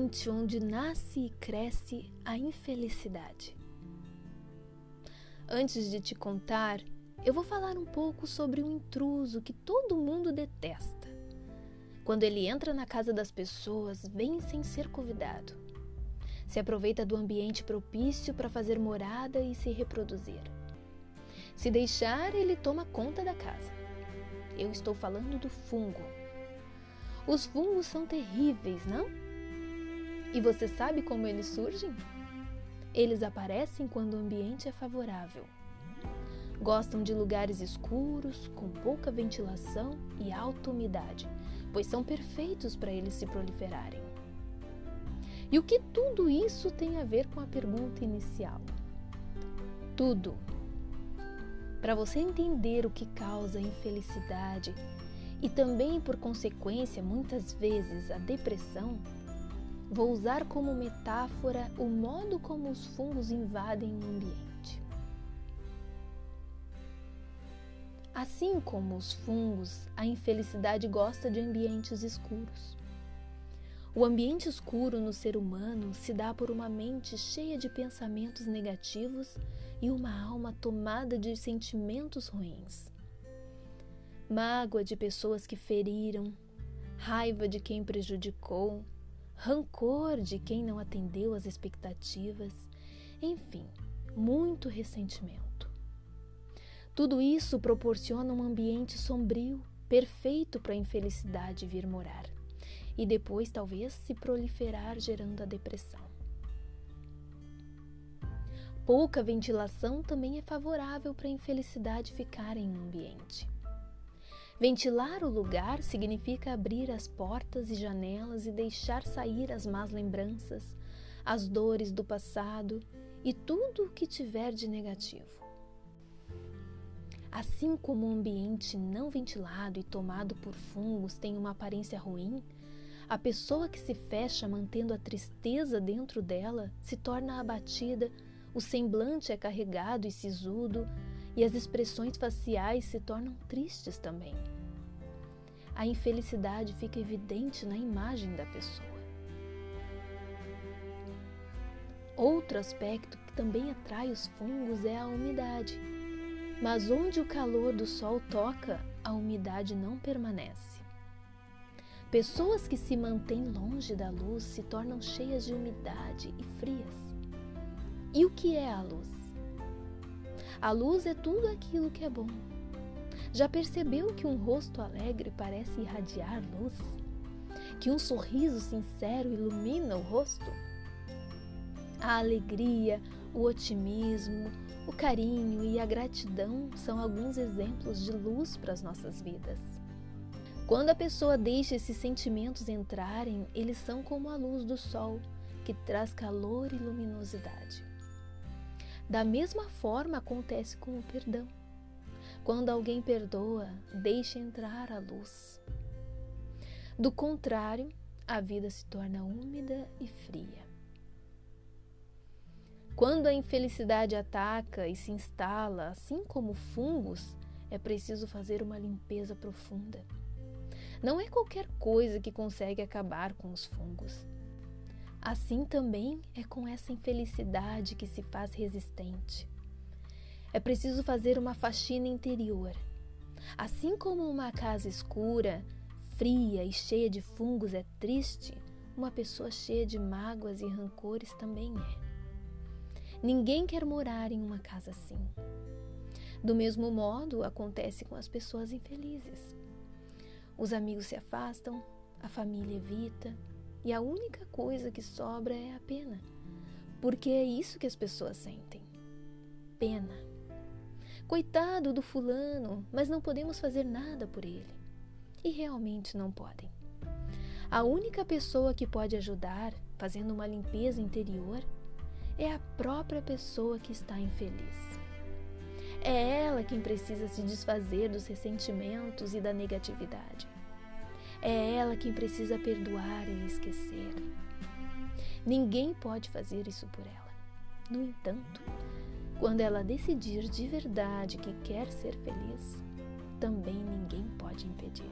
ambiente onde nasce e cresce a infelicidade. Antes de te contar, eu vou falar um pouco sobre um intruso que todo mundo detesta. Quando ele entra na casa das pessoas, vem sem ser convidado. Se aproveita do ambiente propício para fazer morada e se reproduzir. Se deixar, ele toma conta da casa. Eu estou falando do fungo. Os fungos são terríveis, não? E você sabe como eles surgem? Eles aparecem quando o ambiente é favorável. Gostam de lugares escuros, com pouca ventilação e alta umidade, pois são perfeitos para eles se proliferarem. E o que tudo isso tem a ver com a pergunta inicial? Tudo. Para você entender o que causa a infelicidade e também, por consequência, muitas vezes a depressão, vou usar como metáfora o modo como os fungos invadem o ambiente. Assim como os fungos, a infelicidade gosta de ambientes escuros. O ambiente escuro no ser humano se dá por uma mente cheia de pensamentos negativos e uma alma tomada de sentimentos ruins. Mágoa de pessoas que feriram, raiva de quem prejudicou, rancor de quem não atendeu às expectativas, enfim, muito ressentimento. Tudo isso proporciona um ambiente sombrio, perfeito para a infelicidade vir morar e depois talvez se proliferar gerando a depressão. Pouca ventilação também é favorável para a infelicidade ficar em um ambiente. Ventilar o lugar significa abrir as portas e janelas e deixar sair as más lembranças, as dores do passado e tudo o que tiver de negativo. Assim como o ambiente não ventilado e tomado por fungos tem uma aparência ruim, a pessoa que se fecha mantendo a tristeza dentro dela se torna abatida, o semblante é carregado e sisudo e as expressões faciais se tornam tristes também. A infelicidade fica evidente na imagem da pessoa. Outro aspecto que também atrai os fungos é a umidade. Mas onde o calor do sol toca, a umidade não permanece. Pessoas que se mantêm longe da luz se tornam cheias de umidade e frias. E o que é a luz? A luz é tudo aquilo que é bom. Já percebeu que um rosto alegre parece irradiar luz? Que um sorriso sincero ilumina o rosto? A alegria, o otimismo, o carinho e a gratidão são alguns exemplos de luz para as nossas vidas. Quando a pessoa deixa esses sentimentos entrarem, eles são como a luz do sol, que traz calor e luminosidade. Da mesma forma acontece com o perdão. Quando alguém perdoa, deixa entrar a luz. Do contrário, a vida se torna úmida e fria. Quando a infelicidade ataca e se instala, assim como fungos, é preciso fazer uma limpeza profunda. Não é qualquer coisa que consegue acabar com os fungos. Assim também é com essa infelicidade que se faz resistente. É preciso fazer uma faxina interior. Assim como uma casa escura, fria e cheia de fungos é triste, uma pessoa cheia de mágoas e rancores também é. Ninguém quer morar em uma casa assim. Do mesmo modo, acontece com as pessoas infelizes. Os amigos se afastam, a família evita, e a única coisa que sobra é a pena, porque é isso que as pessoas sentem: pena. Coitado do fulano, mas não podemos fazer nada por ele. E realmente não podem. A única pessoa que pode ajudar, fazendo uma limpeza interior, é a própria pessoa que está infeliz. É ela quem precisa se desfazer dos ressentimentos e da negatividade. É ela quem precisa perdoar e esquecer. Ninguém pode fazer isso por ela. No entanto, quando ela decidir de verdade que quer ser feliz, também ninguém pode impedir.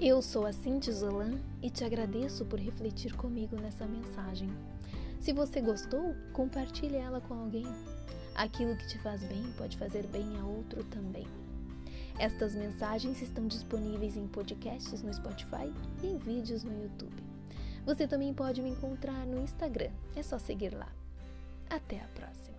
Eu sou a Cintia Zolan e te agradeço por refletir comigo nessa mensagem. Se você gostou, compartilhe ela com alguém. Aquilo que te faz bem pode fazer bem a outro também. Estas mensagens estão disponíveis em podcasts no Spotify e em vídeos no YouTube. Você também pode me encontrar no Instagram, é só seguir lá. Até a próxima!